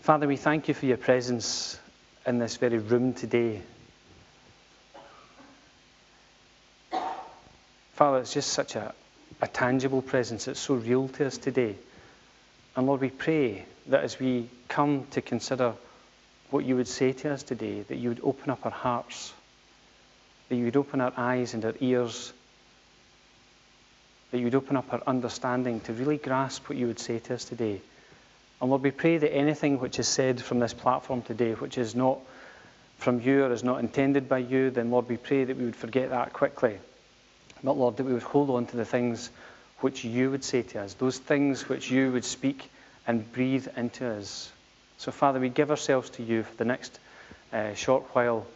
Father, we thank you for your presence in this very room today. Father, it's just such a, a tangible presence. It's so real to us today. And Lord, we pray that as we come to consider what you would say to us today, that you would open up our hearts, that you would open our eyes and our ears, that you would open up our understanding to really grasp what you would say to us today. And Lord, we pray that anything which is said from this platform today, which is not from you or is not intended by you, then Lord, we pray that we would forget that quickly. But Lord, that we would hold on to the things which you would say to us, those things which you would speak and breathe into us. So, Father, we give ourselves to you for the next uh, short while,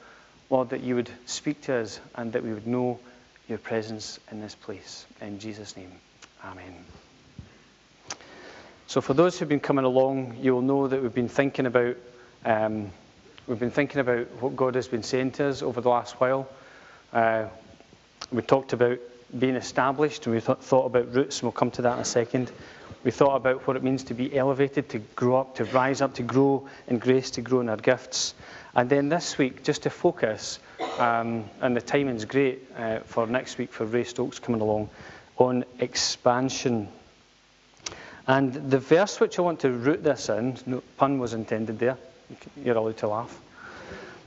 Lord, that you would speak to us and that we would know your presence in this place. In Jesus' name, Amen. So, for those who've been coming along, you will know that we've been thinking about um, we've been thinking about what God has been saying to us over the last while. Uh, we talked about being established, and we th- thought about roots, and we'll come to that in a second. We thought about what it means to be elevated, to grow up, to rise up, to grow in grace, to grow in our gifts. And then this week, just to focus, um, and the timing's great uh, for next week for Ray Stokes coming along, on expansion. And the verse which I want to root this in, no pun was intended there, you're allowed to laugh,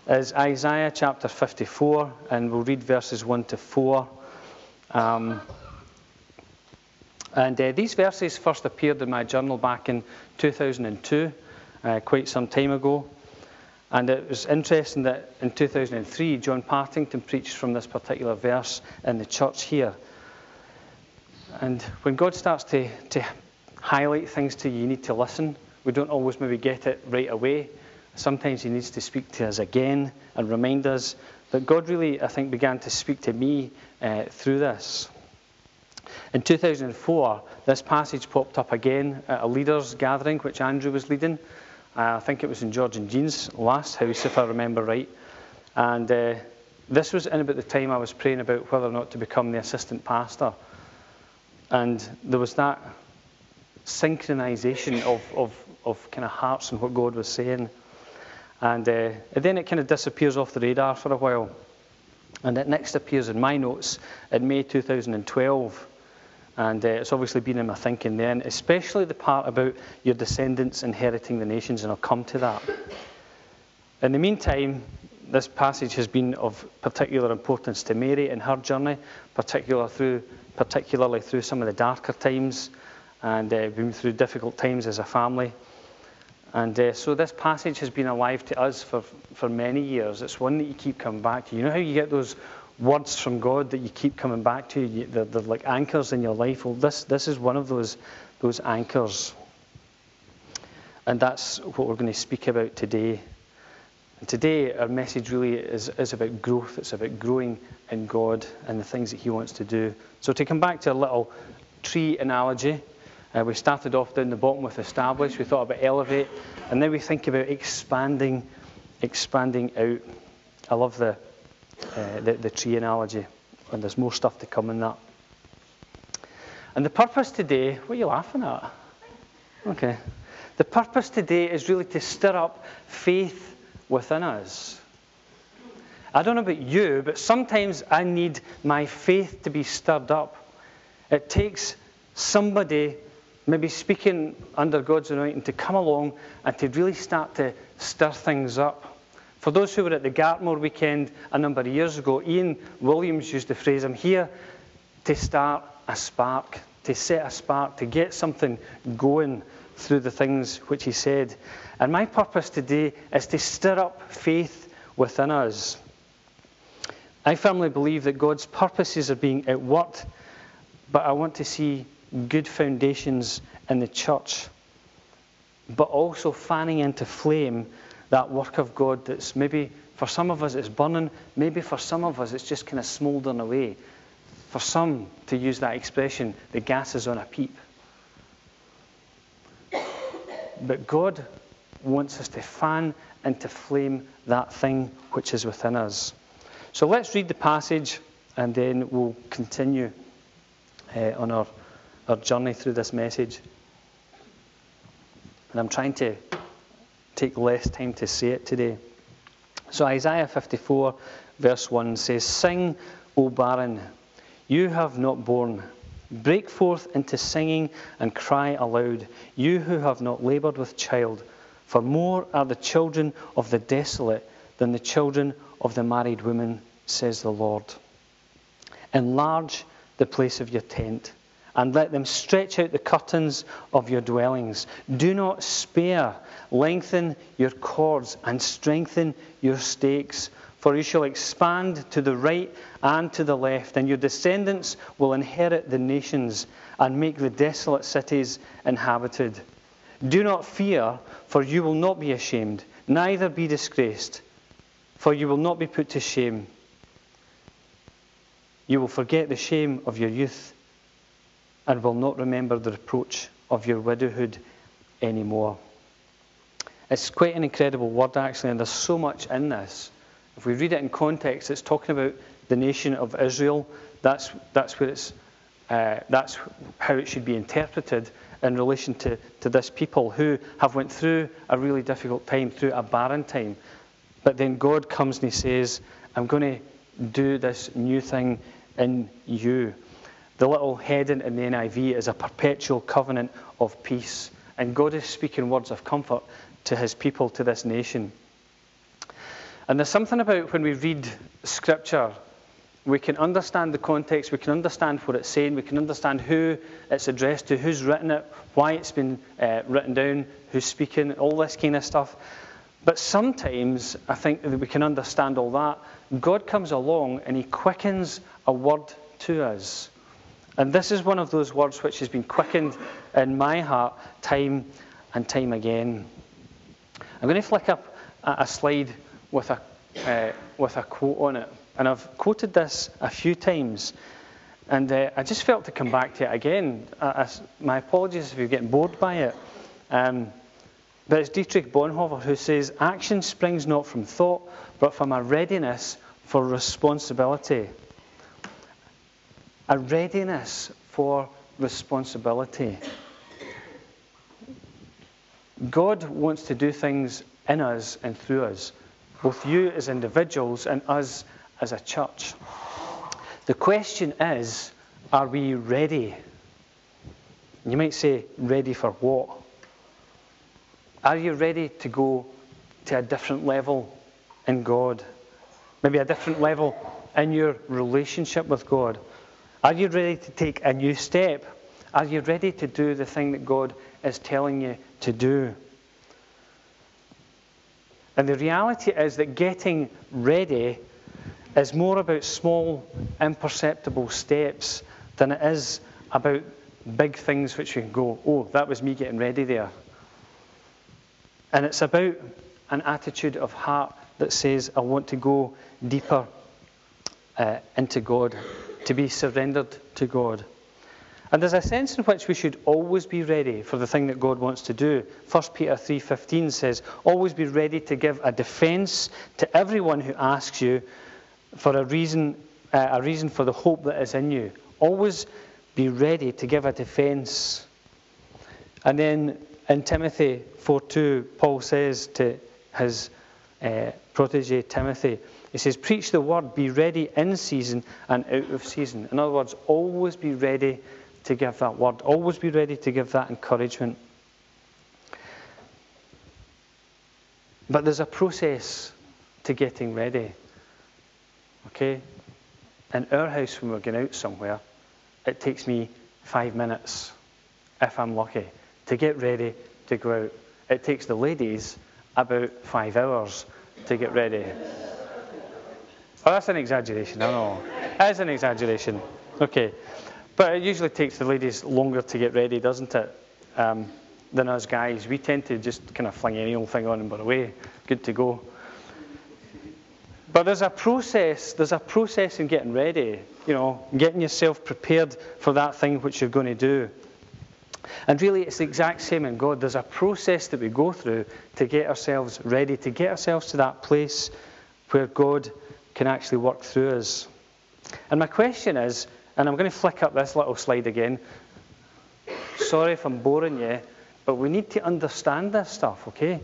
is Isaiah chapter 54, and we'll read verses 1 to 4. Um, and uh, these verses first appeared in my journal back in 2002, uh, quite some time ago. And it was interesting that in 2003, John Partington preached from this particular verse in the church here. And when God starts to, to highlight things to you, you need to listen. We don't always maybe get it right away. Sometimes He needs to speak to us again and remind us. But God really, I think, began to speak to me uh, through this. In 2004, this passage popped up again at a leaders' gathering, which Andrew was leading. Uh, I think it was in George and Jean's last house, if I remember right. And uh, this was in about the time I was praying about whether or not to become the assistant pastor. And there was that synchronization of, of, of kind of hearts and what God was saying. And, uh, and then it kind of disappears off the radar for a while. And it next appears in my notes in May 2012. And uh, it's obviously been in my thinking then, especially the part about your descendants inheriting the nations, and I'll come to that. In the meantime, this passage has been of particular importance to Mary in her journey, particular through, particularly through some of the darker times, and uh, been through difficult times as a family. And uh, so this passage has been alive to us for, for many years. It's one that you keep coming back to. You know how you get those words from God that you keep coming back to. They're, they're like anchors in your life. Well, this, this is one of those, those anchors. And that's what we're going to speak about today. And today, our message really is, is about growth. It's about growing in God and the things that He wants to do. So, to come back to a little tree analogy, uh, we started off down the bottom with establish. We thought about elevate. And then we think about expanding, expanding out. I love the, uh, the, the tree analogy, and there's more stuff to come in that. And the purpose today, what are you laughing at? Okay. The purpose today is really to stir up faith within us. I don't know about you, but sometimes I need my faith to be stirred up. It takes somebody, maybe speaking under God's anointing, to come along and to really start to stir things up. For those who were at the Gartmore weekend a number of years ago, Ian Williams used the phrase, I'm here to start a spark, to set a spark, to get something going through the things which he said. And my purpose today is to stir up faith within us. I firmly believe that God's purposes are being outworked, but I want to see good foundations in the church, but also fanning into flame that work of God that's maybe for some of us it's burning, maybe for some of us it's just kind of smouldering away. For some, to use that expression, the gas is on a peep. But God wants us to fan into flame that thing which is within us. So let's read the passage and then we'll continue uh, on our, our journey through this message. And I'm trying to take less time to say it today. So, Isaiah 54, verse 1 says, Sing, O barren, you have not borne. Break forth into singing and cry aloud, you who have not laboured with child. For more are the children of the desolate than the children of the married woman, says the Lord. Enlarge the place of your tent, and let them stretch out the curtains of your dwellings. Do not spare, lengthen your cords, and strengthen your stakes. For you shall expand to the right and to the left, and your descendants will inherit the nations and make the desolate cities inhabited. Do not fear, for you will not be ashamed, neither be disgraced, for you will not be put to shame. You will forget the shame of your youth and will not remember the reproach of your widowhood anymore. It's quite an incredible word, actually, and there's so much in this. If we read it in context, it's talking about the nation of Israel. That's, that's, where it's, uh, that's how it should be interpreted in relation to, to this people who have went through a really difficult time, through a barren time. But then God comes and he says, I'm going to do this new thing in you. The little heading in the NIV is a perpetual covenant of peace. And God is speaking words of comfort to his people, to this nation. And there's something about when we read scripture we can understand the context, we can understand what it's saying, we can understand who it's addressed to, who's written it, why it's been uh, written down, who's speaking, all this kind of stuff. But sometimes I think that we can understand all that. God comes along and He quickens a word to us. And this is one of those words which has been quickened in my heart time and time again. I'm going to flick up a slide with a, uh, with a quote on it. And I've quoted this a few times, and uh, I just felt to come back to it again. My apologies if you're getting bored by it. Um, but it's Dietrich Bonhoeffer who says, Action springs not from thought, but from a readiness for responsibility. A readiness for responsibility. God wants to do things in us and through us, both you as individuals and us as a church. The question is are we ready? You might say, ready for what? Are you ready to go to a different level in God? Maybe a different level in your relationship with God? Are you ready to take a new step? Are you ready to do the thing that God is telling you to do? And the reality is that getting ready is more about small, imperceptible steps than it is about big things which you can go, oh, that was me getting ready there. And it's about an attitude of heart that says, I want to go deeper uh, into God, to be surrendered to God. And there's a sense in which we should always be ready for the thing that God wants to do. 1 Peter 3:15 says, "Always be ready to give a defense to everyone who asks you for a reason, uh, a reason for the hope that is in you. Always be ready to give a defense. And then in Timothy 4:2, Paul says to his uh, protege Timothy, he says, Preach the word, be ready in season and out of season. In other words, always be ready to give that word, always be ready to give that encouragement. But there's a process to getting ready. Okay? In our house, when we're going out somewhere, it takes me five minutes, if I'm lucky, to get ready to go out. It takes the ladies about five hours to get ready. Oh, that's an exaggeration, I know. That is an exaggeration. Okay. But it usually takes the ladies longer to get ready, doesn't it? Um, than us guys. We tend to just kind of fling any old thing on and we're away. Good to go. But there's a process, there's a process in getting ready, you know, getting yourself prepared for that thing which you're going to do. And really, it's the exact same in God. There's a process that we go through to get ourselves ready, to get ourselves to that place where God can actually work through us. And my question is, and I'm going to flick up this little slide again. Sorry if I'm boring you, but we need to understand this stuff, okay?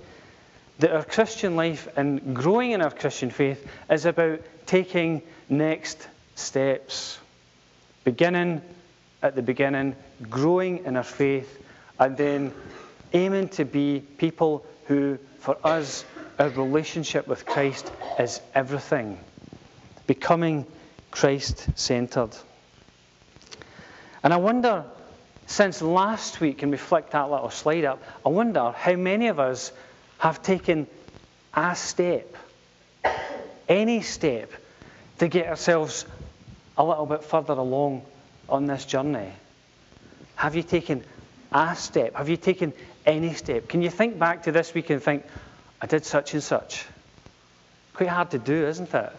that our Christian life and growing in our Christian faith is about taking next steps. Beginning at the beginning, growing in our faith, and then aiming to be people who, for us, our relationship with Christ is everything. Becoming Christ centered. And I wonder, since last week, and we flicked that little slide up, I wonder how many of us have taken a step, any step, to get ourselves a little bit further along on this journey. Have you taken a step? Have you taken any step? Can you think back to this week and think, I did such and such? Quite hard to do, isn't it?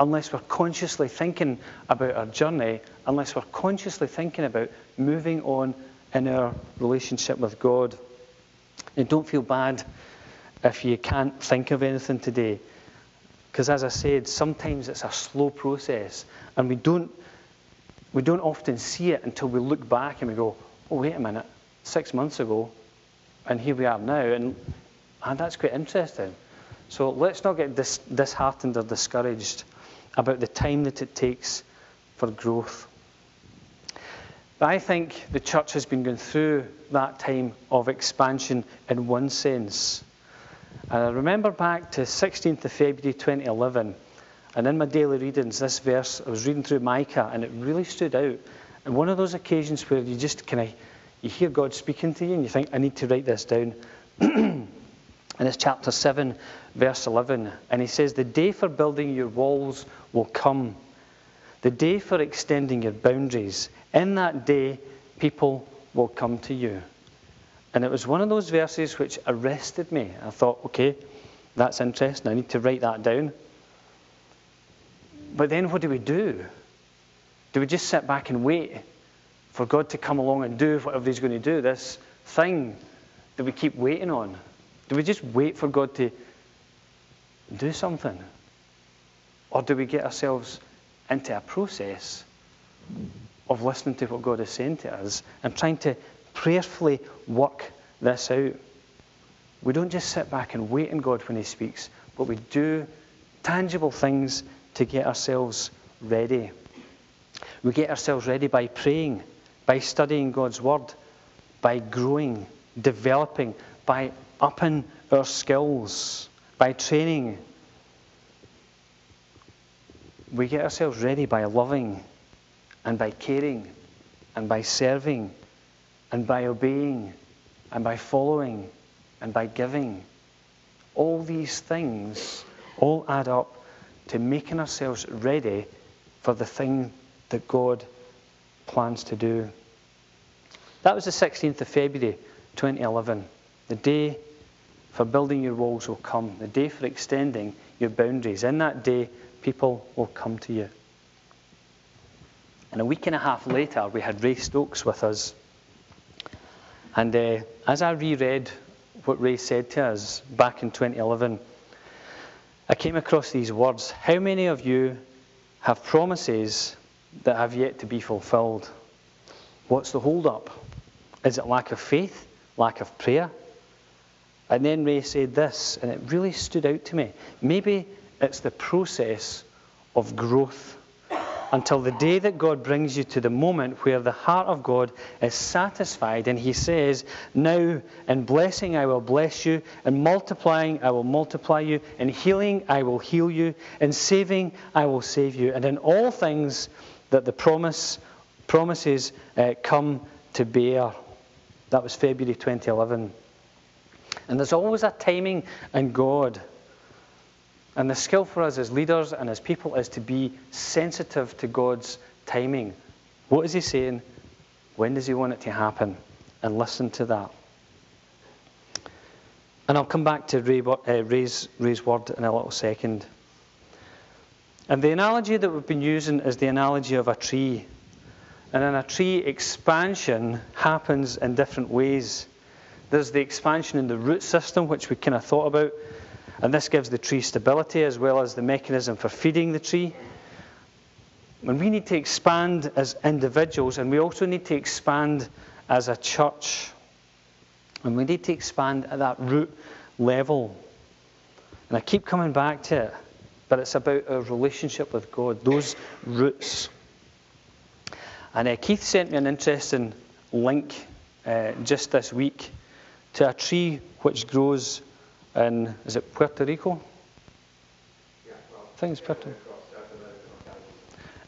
Unless we're consciously thinking about our journey, unless we're consciously thinking about moving on in our relationship with God. And don't feel bad if you can't think of anything today. Because as I said, sometimes it's a slow process and we don't we don't often see it until we look back and we go, oh, wait a minute, six months ago, and here we are now. And, and that's quite interesting. So let's not get dis- disheartened or discouraged about the time that it takes for growth. But I think the church has been going through that time of expansion in one sense. And I remember back to 16th of February 2011 and in my daily readings, this verse, I was reading through Micah, and it really stood out. And one of those occasions where you just kind of, you hear God speaking to you, and you think, I need to write this down. and it's chapter 7, verse 11. And he says, The day for building your walls will come, the day for extending your boundaries. In that day, people will come to you. And it was one of those verses which arrested me. I thought, okay, that's interesting. I need to write that down. But then what do we do? Do we just sit back and wait for God to come along and do whatever He's going to do, this thing that we keep waiting on? Do we just wait for God to do something? Or do we get ourselves into a process of listening to what God is saying to us and trying to prayerfully work this out? We don't just sit back and wait on God when He speaks, but we do tangible things to get ourselves ready. We get ourselves ready by praying, by studying God's Word, by growing, developing, by upping our skills, by training. We get ourselves ready by loving and by caring and by serving and by obeying and by following and by giving. All these things all add up to making ourselves ready for the thing that God plans to do. That was the 16th of February 2011. The day for building your walls will come, the day for extending your boundaries. In that day, people will come to you. And a week and a half later, we had Ray Stokes with us. And uh, as I reread what Ray said to us back in 2011, I came across these words How many of you have promises that have yet to be fulfilled? What's the hold up? Is it lack of faith? Lack of prayer? And then Ray said this, and it really stood out to me. Maybe it's the process of growth until the day that God brings you to the moment where the heart of God is satisfied and He says, Now in blessing I will bless you, in multiplying I will multiply you, in healing I will heal you, in saving I will save you, and in all things that the promise promises uh, come to bear. That was February 2011. And there's always a timing in God. And the skill for us as leaders and as people is to be sensitive to God's timing. What is He saying? When does He want it to happen? And listen to that. And I'll come back to Ray, uh, Ray's, Ray's word in a little second. And the analogy that we've been using is the analogy of a tree. And in a tree, expansion happens in different ways. There's the expansion in the root system, which we kind of thought about. And this gives the tree stability as well as the mechanism for feeding the tree. And we need to expand as individuals, and we also need to expand as a church. And we need to expand at that root level. And I keep coming back to it, but it's about our relationship with God, those roots. And uh, Keith sent me an interesting link uh, just this week to a tree which grows in, is it Puerto Rico? Yeah, well, I think it's Puerto Rico.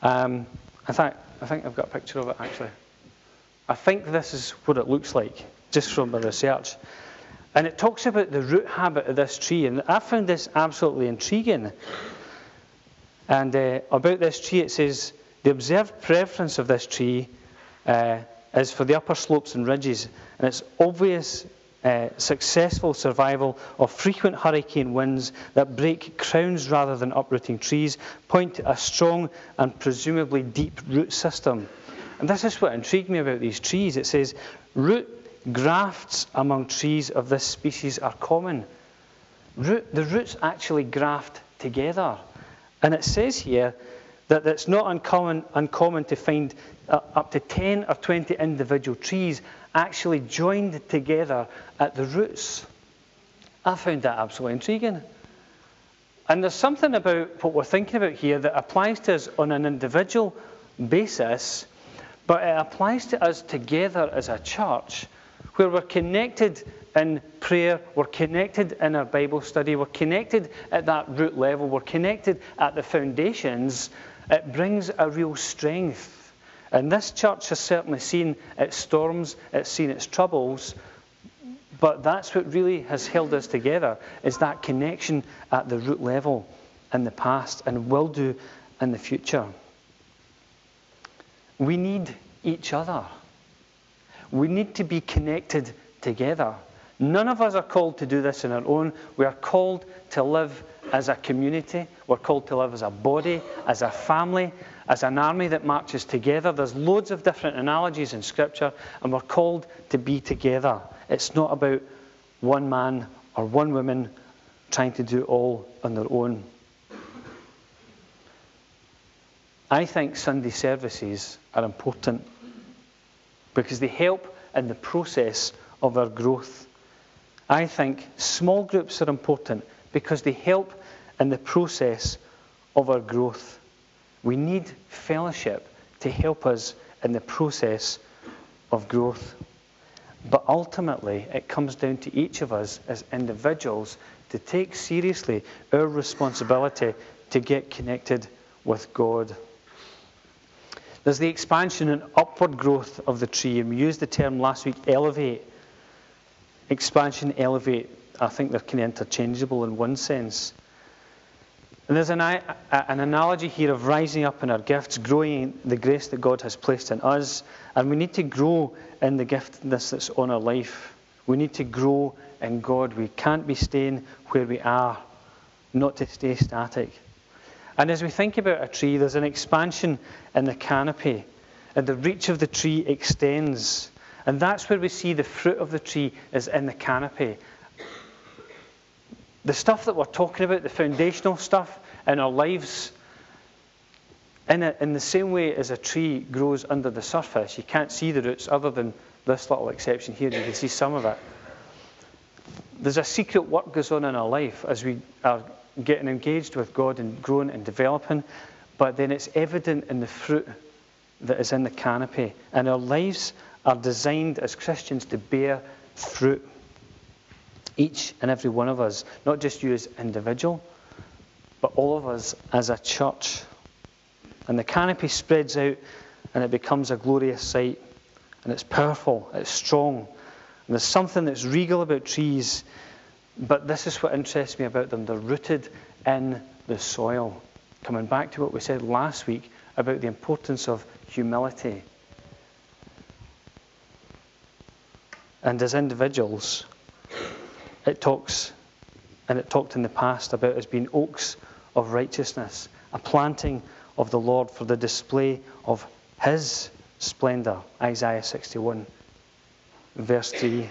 Um, I think I've got a picture of it actually. I think this is what it looks like, just from my research. And it talks about the root habit of this tree, and I found this absolutely intriguing. And uh, about this tree, it says the observed preference of this tree uh, is for the upper slopes and ridges, and its obvious uh, successful survival of frequent hurricane winds that break crowns rather than uprooting trees point to a strong and presumably deep root system. And this is what intrigued me about these trees. It says root grafts among trees of this species are common. Root, the roots actually graft together. And it says here that it's not uncommon, uncommon to find uh, up to 10 or 20 individual trees actually joined together at the roots. I found that absolutely intriguing. And there's something about what we're thinking about here that applies to us on an individual basis, but it applies to us together as a church where we're connected in prayer, we're connected in our Bible study, we're connected at that root level, we're connected at the foundations. It brings a real strength and this church has certainly seen its storms, it's seen its troubles, but that's what really has held us together is that connection at the root level in the past and will do in the future. We need each other. We need to be connected together. None of us are called to do this on our own. We are called to live as a community. We're called to live as a body, as a family, as an army that marches together. There's loads of different analogies in Scripture, and we're called to be together. It's not about one man or one woman trying to do it all on their own. I think Sunday services are important because they help in the process of our growth. I think small groups are important because they help in the process of our growth. We need fellowship to help us in the process of growth. But ultimately, it comes down to each of us as individuals to take seriously our responsibility to get connected with God. There's the expansion and upward growth of the tree, and we used the term last week elevate. Expansion, elevate, I think they're kind of interchangeable in one sense. And there's an, an analogy here of rising up in our gifts, growing the grace that God has placed in us. And we need to grow in the giftedness that's on our life. We need to grow in God. We can't be staying where we are, not to stay static. And as we think about a tree, there's an expansion in the canopy, and the reach of the tree extends. And that's where we see the fruit of the tree is in the canopy the stuff that we're talking about, the foundational stuff in our lives, in, a, in the same way as a tree grows under the surface, you can't see the roots other than this little exception here. You can see some of it. There's a secret work goes on in our life as we are getting engaged with God and growing and developing, but then it's evident in the fruit that is in the canopy. And our lives are designed as Christians to bear fruit each and every one of us, not just you as individual, but all of us as a church. And the canopy spreads out and it becomes a glorious sight. And it's powerful, it's strong. And there's something that's regal about trees, but this is what interests me about them. They're rooted in the soil. Coming back to what we said last week about the importance of humility. And as individuals, it talks, and it talked in the past about us being oaks of righteousness, a planting of the Lord for the display of His splendor. Isaiah 61, verse 3.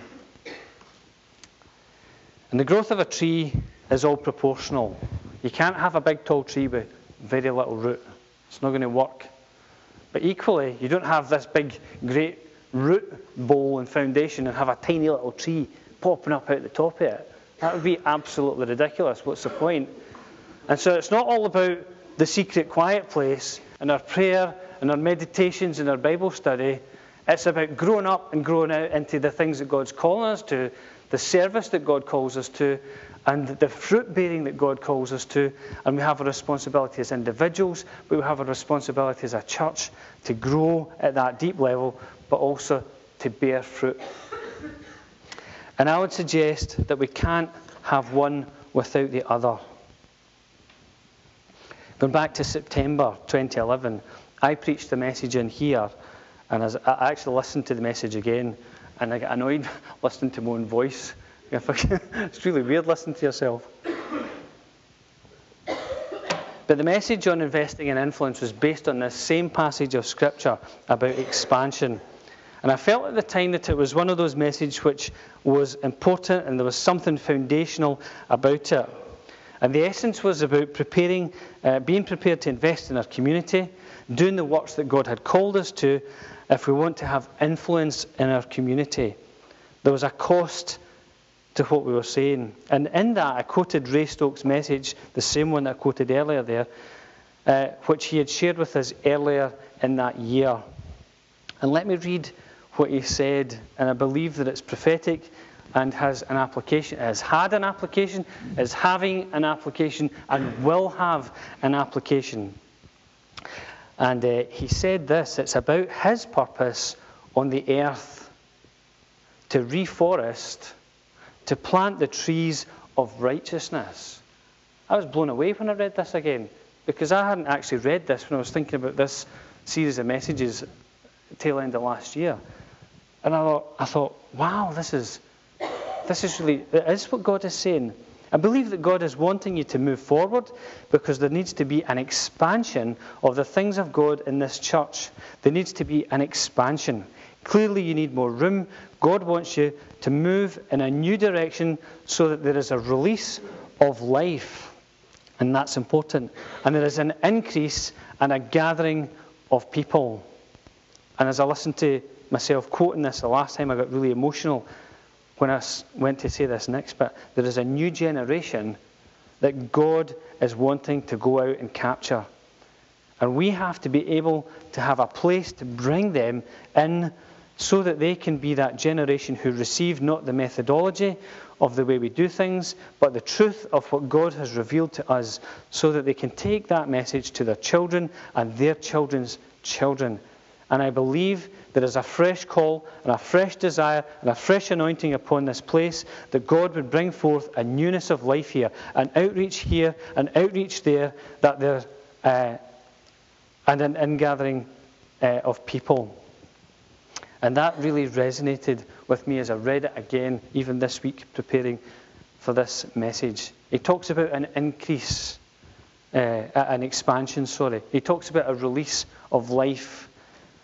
And the growth of a tree is all proportional. You can't have a big tall tree with very little root. It's not going to work. But equally, you don't have this big, great root bowl and foundation and have a tiny little tree popping up out the top of it. That would be absolutely ridiculous. What's the point? And so it's not all about the secret quiet place and our prayer and our meditations and our Bible study. It's about growing up and growing out into the things that God's calling us to, the service that God calls us to, and the fruit bearing that God calls us to. And we have a responsibility as individuals, but we have a responsibility as a church to grow at that deep level, but also to bear fruit. And I would suggest that we can't have one without the other. Going back to September 2011, I preached the message in here, and I actually listened to the message again, and I got annoyed listening to my own voice. it's really weird listening to yourself. But the message on investing in influence was based on this same passage of Scripture about expansion. And I felt at the time that it was one of those messages which was important and there was something foundational about it. And the essence was about preparing, uh, being prepared to invest in our community, doing the works that God had called us to, if we want to have influence in our community. There was a cost to what we were saying. And in that, I quoted Ray Stokes' message, the same one that I quoted earlier there, uh, which he had shared with us earlier in that year. And let me read what he said, and I believe that it's prophetic and has an application, has had an application, is having an application, and will have an application. And uh, he said this it's about his purpose on the earth to reforest, to plant the trees of righteousness. I was blown away when I read this again because I hadn't actually read this when I was thinking about this series of messages tail end of last year. And I thought, I thought, wow, this is, this is really, is what God is saying. I believe that God is wanting you to move forward because there needs to be an expansion of the things of God in this church. There needs to be an expansion. Clearly, you need more room. God wants you to move in a new direction so that there is a release of life. And that's important. And there is an increase and a gathering of people. And as I listened to myself quoting this the last time I got really emotional when I went to say this next bit. There is a new generation that God is wanting to go out and capture. And we have to be able to have a place to bring them in so that they can be that generation who receive not the methodology of the way we do things, but the truth of what God has revealed to us, so that they can take that message to their children and their children's children. And I believe there is a fresh call and a fresh desire and a fresh anointing upon this place that God would bring forth a newness of life here, an outreach here, an outreach there, that there, uh, and an ingathering uh, of people. And that really resonated with me as I read it again, even this week, preparing for this message. He talks about an increase, uh, an expansion, sorry. He talks about a release of life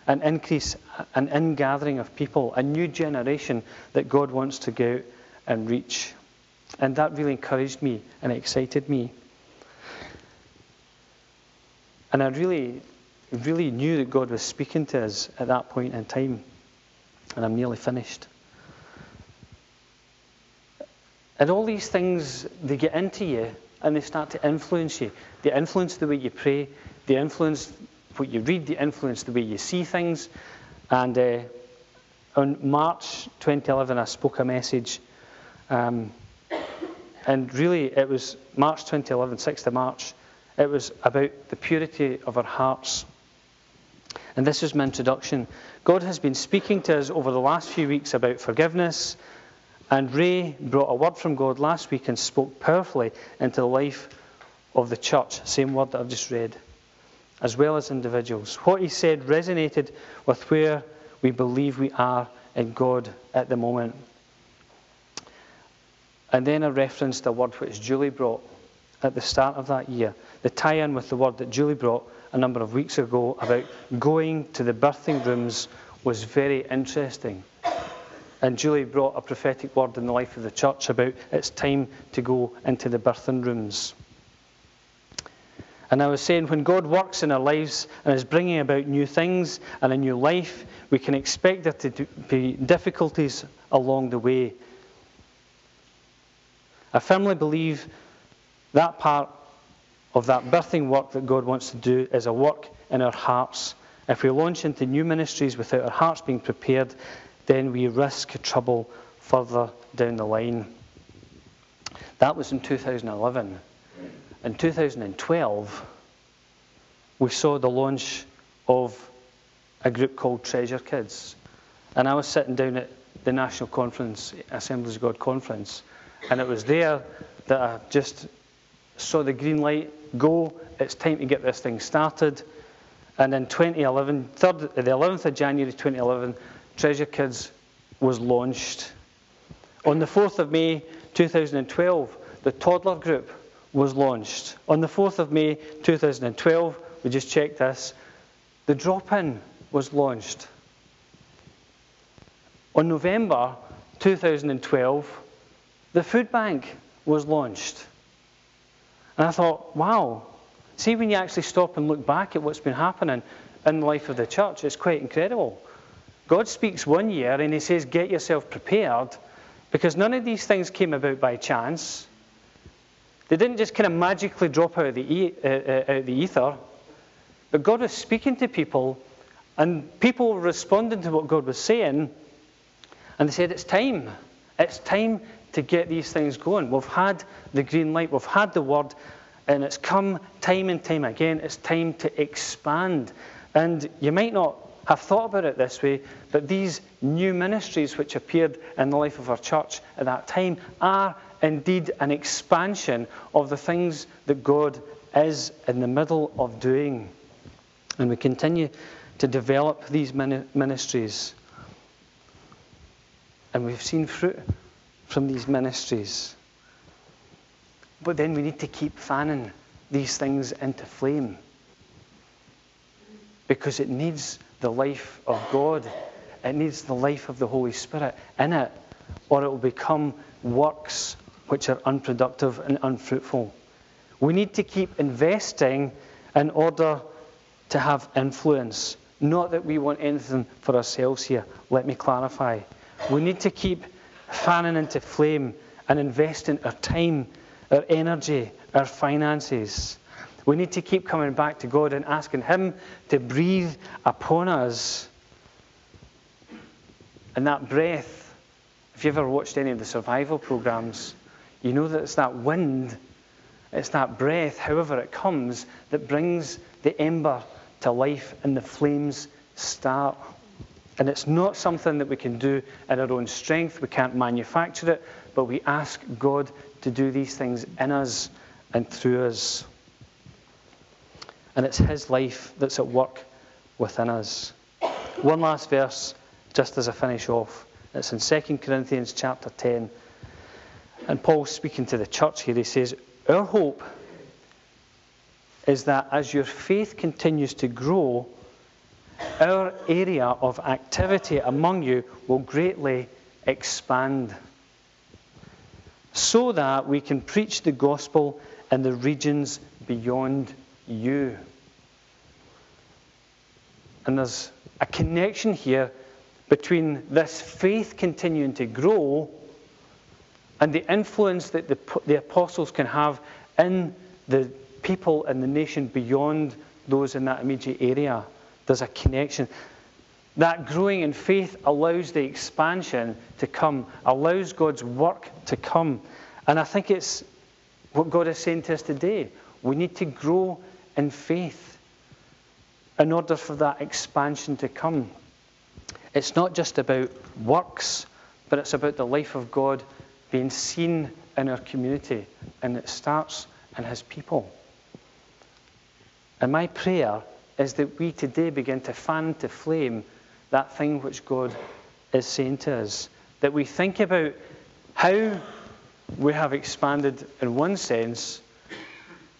an increase, an ingathering of people, a new generation that God wants to go out and reach. And that really encouraged me and excited me. And I really, really knew that God was speaking to us at that point in time. And I'm nearly finished. And all these things, they get into you and they start to influence you. They influence the way you pray, they influence what you read, the influence the way you see things. And uh, on March 2011, I spoke a message. Um, and really, it was March 2011, 6th of March. It was about the purity of our hearts. And this is my introduction. God has been speaking to us over the last few weeks about forgiveness. And Ray brought a word from God last week and spoke powerfully into the life of the church. Same word that I've just read as well as individuals. What he said resonated with where we believe we are in God at the moment. And then I referenced a word which Julie brought at the start of that year, the tie in with the word that Julie brought a number of weeks ago about going to the birthing rooms was very interesting. And Julie brought a prophetic word in the life of the church about it's time to go into the birthing rooms. And I was saying, when God works in our lives and is bringing about new things and a new life, we can expect there to be difficulties along the way. I firmly believe that part of that birthing work that God wants to do is a work in our hearts. If we launch into new ministries without our hearts being prepared, then we risk trouble further down the line. That was in 2011. In 2012, we saw the launch of a group called Treasure Kids. And I was sitting down at the National Conference, Assemblies of God Conference, and it was there that I just saw the green light go. It's time to get this thing started. And in 2011, third, the 11th of January 2011, Treasure Kids was launched. On the 4th of May 2012, the toddler group was launched. On the 4th of May 2012, we just checked this, the drop in was launched. On November 2012, the food bank was launched. And I thought, wow, see when you actually stop and look back at what's been happening in the life of the church, it's quite incredible. God speaks one year and he says, get yourself prepared, because none of these things came about by chance. They didn't just kind of magically drop out of the, uh, uh, the ether. But God was speaking to people, and people were responding to what God was saying, and they said, It's time. It's time to get these things going. We've had the green light, we've had the word, and it's come time and time again. It's time to expand. And you might not have thought about it this way, but these new ministries which appeared in the life of our church at that time are indeed an expansion of the things that God is in the middle of doing. And we continue to develop these ministries. And we've seen fruit from these ministries. But then we need to keep fanning these things into flame. Because it needs the life of God, it needs the life of the Holy Spirit in it, or it will become works which are unproductive and unfruitful. We need to keep investing in order to have influence. Not that we want anything for ourselves here. Let me clarify. We need to keep fanning into flame and investing our time, our energy, our finances. We need to keep coming back to God and asking Him to breathe upon us. And that breath, if you've ever watched any of the survival programs, you know that it's that wind, it's that breath, however it comes, that brings the ember to life and the flames start. And it's not something that we can do in our own strength. We can't manufacture it, but we ask God to do these things in us and through us. And it's His life that's at work within us. One last verse, just as I finish off. It's in 2 Corinthians chapter 10. And Paul's speaking to the church here. He says, Our hope is that as your faith continues to grow, our area of activity among you will greatly expand so that we can preach the gospel in the regions beyond you. And there's a connection here between this faith continuing to grow and the influence that the, the apostles can have in the people in the nation beyond those in that immediate area. There's a connection. That growing in faith allows the expansion to come, allows God's work to come. And I think it's what God is saying to us today. We need to grow in faith in order for that expansion to come. It's not just about works, but it's about the life of God being seen in our community. And it starts in His people. And my prayer is that we today begin to fan to flame that thing which God is saying to us. That we think about how we have expanded in one sense,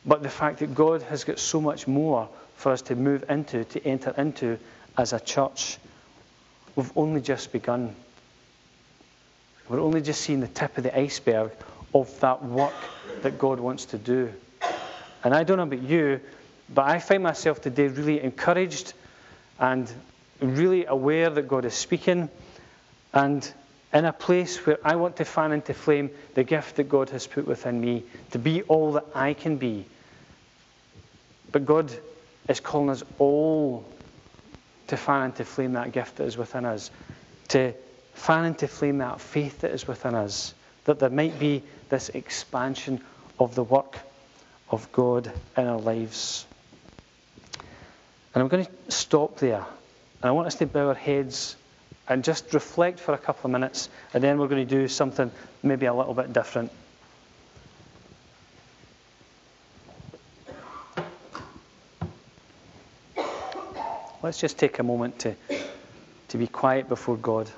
but the fact that God has got so much more for us to move into, to enter into as a church. We've only just begun. We're only just seeing the tip of the iceberg of that work that God wants to do. And I don't know about you, but I find myself today really encouraged and really aware that God is speaking. And in a place where I want to fan into flame the gift that God has put within me, to be all that I can be. But God is calling us all to fan into flame that gift that is within us, to fan into flame that faith that is within us, that there might be this expansion of the work of God in our lives. And I'm going to stop there. And I want us to bow our heads and just reflect for a couple of minutes, and then we're going to do something maybe a little bit different. Let's just take a moment to, to be quiet before God.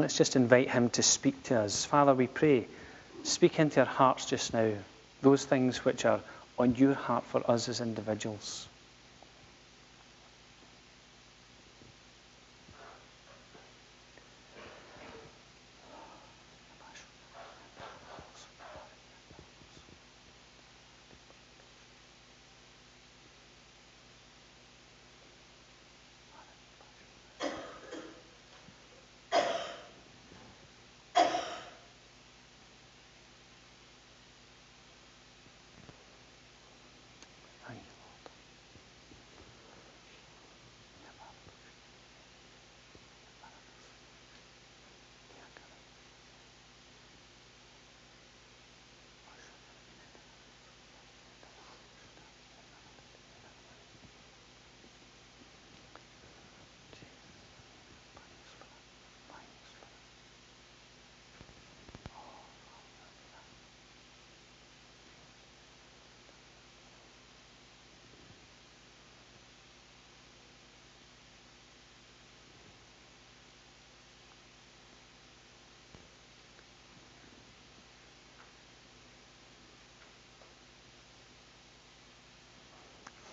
Let's just invite Him to speak to us. Father, we pray, speak into our hearts just now, those things which are on your heart for us as individuals.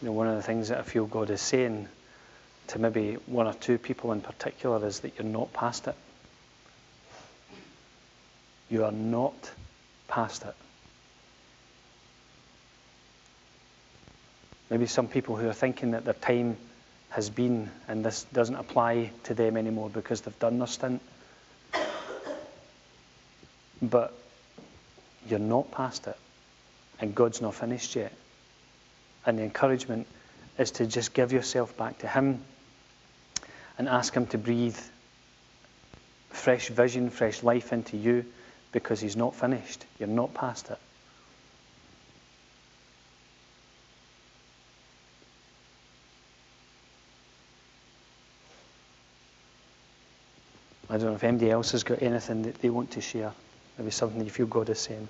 Know, one of the things that I feel God is saying to maybe one or two people in particular is that you're not past it. You are not past it. Maybe some people who are thinking that their time has been and this doesn't apply to them anymore because they've done their stint. But you're not past it, and God's not finished yet. And the encouragement is to just give yourself back to Him and ask Him to breathe fresh vision, fresh life into you because He's not finished. You're not past it. I don't know if anybody else has got anything that they want to share. Maybe something that you feel God is saying.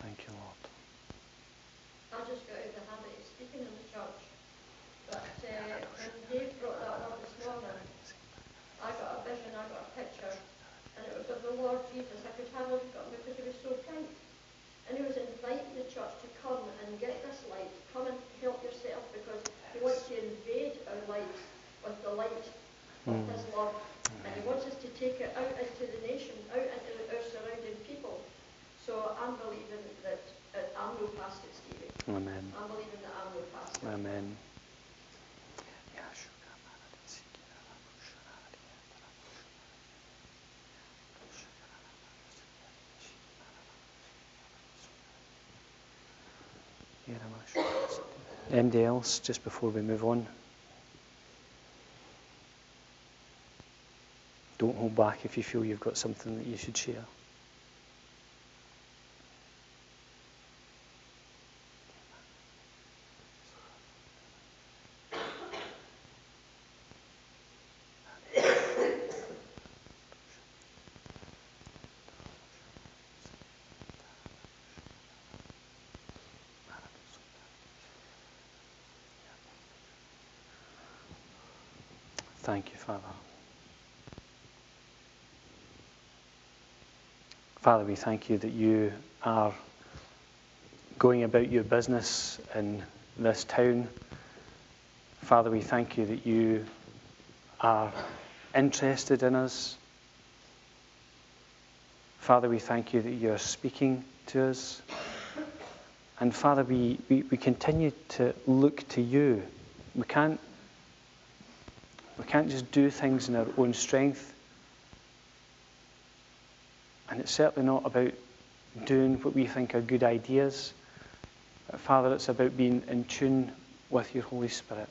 Thank you, Lord. I just got out of the habit of speaking in the church. But uh, when Dave brought that up this morning, I got a vision, I got a picture, and it was of the Lord Jesus. I could hardly look at him because he was so bright. And he was inviting the church to come and get this light. Come and help yourself because he wants to invade our lives with the light of his love. And he wants us to take it out into the nation, out into our surrounding people. So I'm believing that uh, I'm no past Amen. I'm believing that I'm your pastor. Amen. Anybody else just before we move on? Don't hold back if you feel you've got something that you should share. Thank you, Father. Father, we thank you that you are going about your business in this town. Father, we thank you that you are interested in us. Father, we thank you that you are speaking to us. And Father, we, we, we continue to look to you. We can't can't just do things in our own strength. And it's certainly not about doing what we think are good ideas. But Father, it's about being in tune with your Holy Spirit.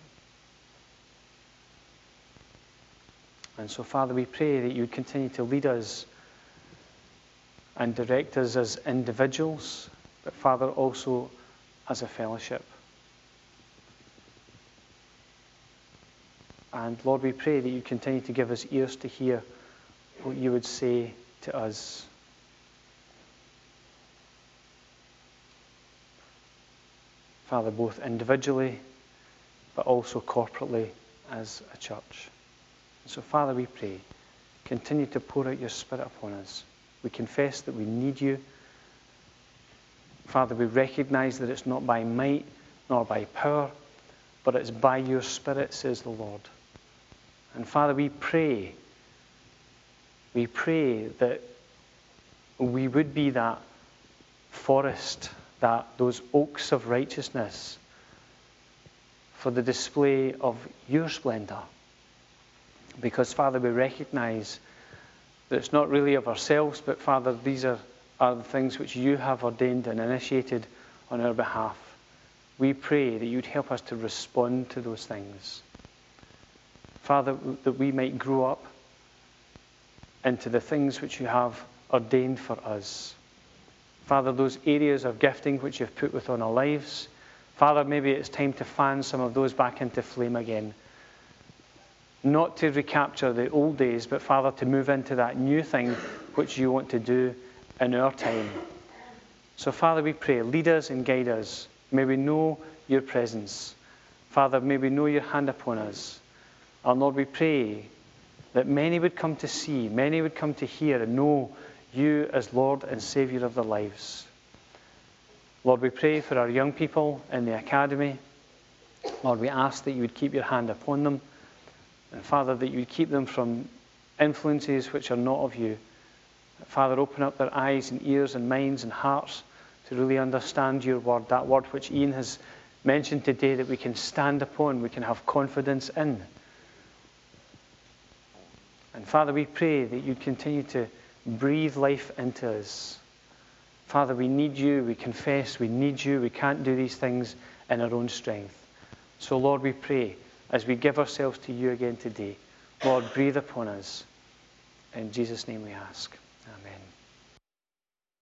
And so, Father, we pray that you would continue to lead us and direct us as individuals, but Father, also as a fellowship. And Lord, we pray that you continue to give us ears to hear what you would say to us. Father, both individually but also corporately as a church. So, Father, we pray, continue to pour out your Spirit upon us. We confess that we need you. Father, we recognize that it's not by might nor by power, but it's by your Spirit, says the Lord. And Father, we pray, we pray that we would be that forest, that those oaks of righteousness for the display of your splendor. Because, Father, we recognize that it's not really of ourselves, but, Father, these are, are the things which you have ordained and initiated on our behalf. We pray that you'd help us to respond to those things. Father, that we might grow up into the things which you have ordained for us. Father, those areas of gifting which you've put within our lives, Father, maybe it's time to fan some of those back into flame again. Not to recapture the old days, but Father, to move into that new thing which you want to do in our time. So, Father, we pray, lead us and guide us. May we know your presence. Father, may we know your hand upon us. And Lord, we pray that many would come to see, many would come to hear and know you as Lord and Saviour of their lives. Lord, we pray for our young people in the academy. Lord, we ask that you would keep your hand upon them. And Father, that you would keep them from influences which are not of you. Father, open up their eyes and ears and minds and hearts to really understand your word, that word which Ian has mentioned today that we can stand upon, we can have confidence in. And Father, we pray that you continue to breathe life into us. Father, we need you. We confess we need you. We can't do these things in our own strength. So, Lord, we pray as we give ourselves to you again today, Lord, breathe upon us. In Jesus' name we ask. Amen.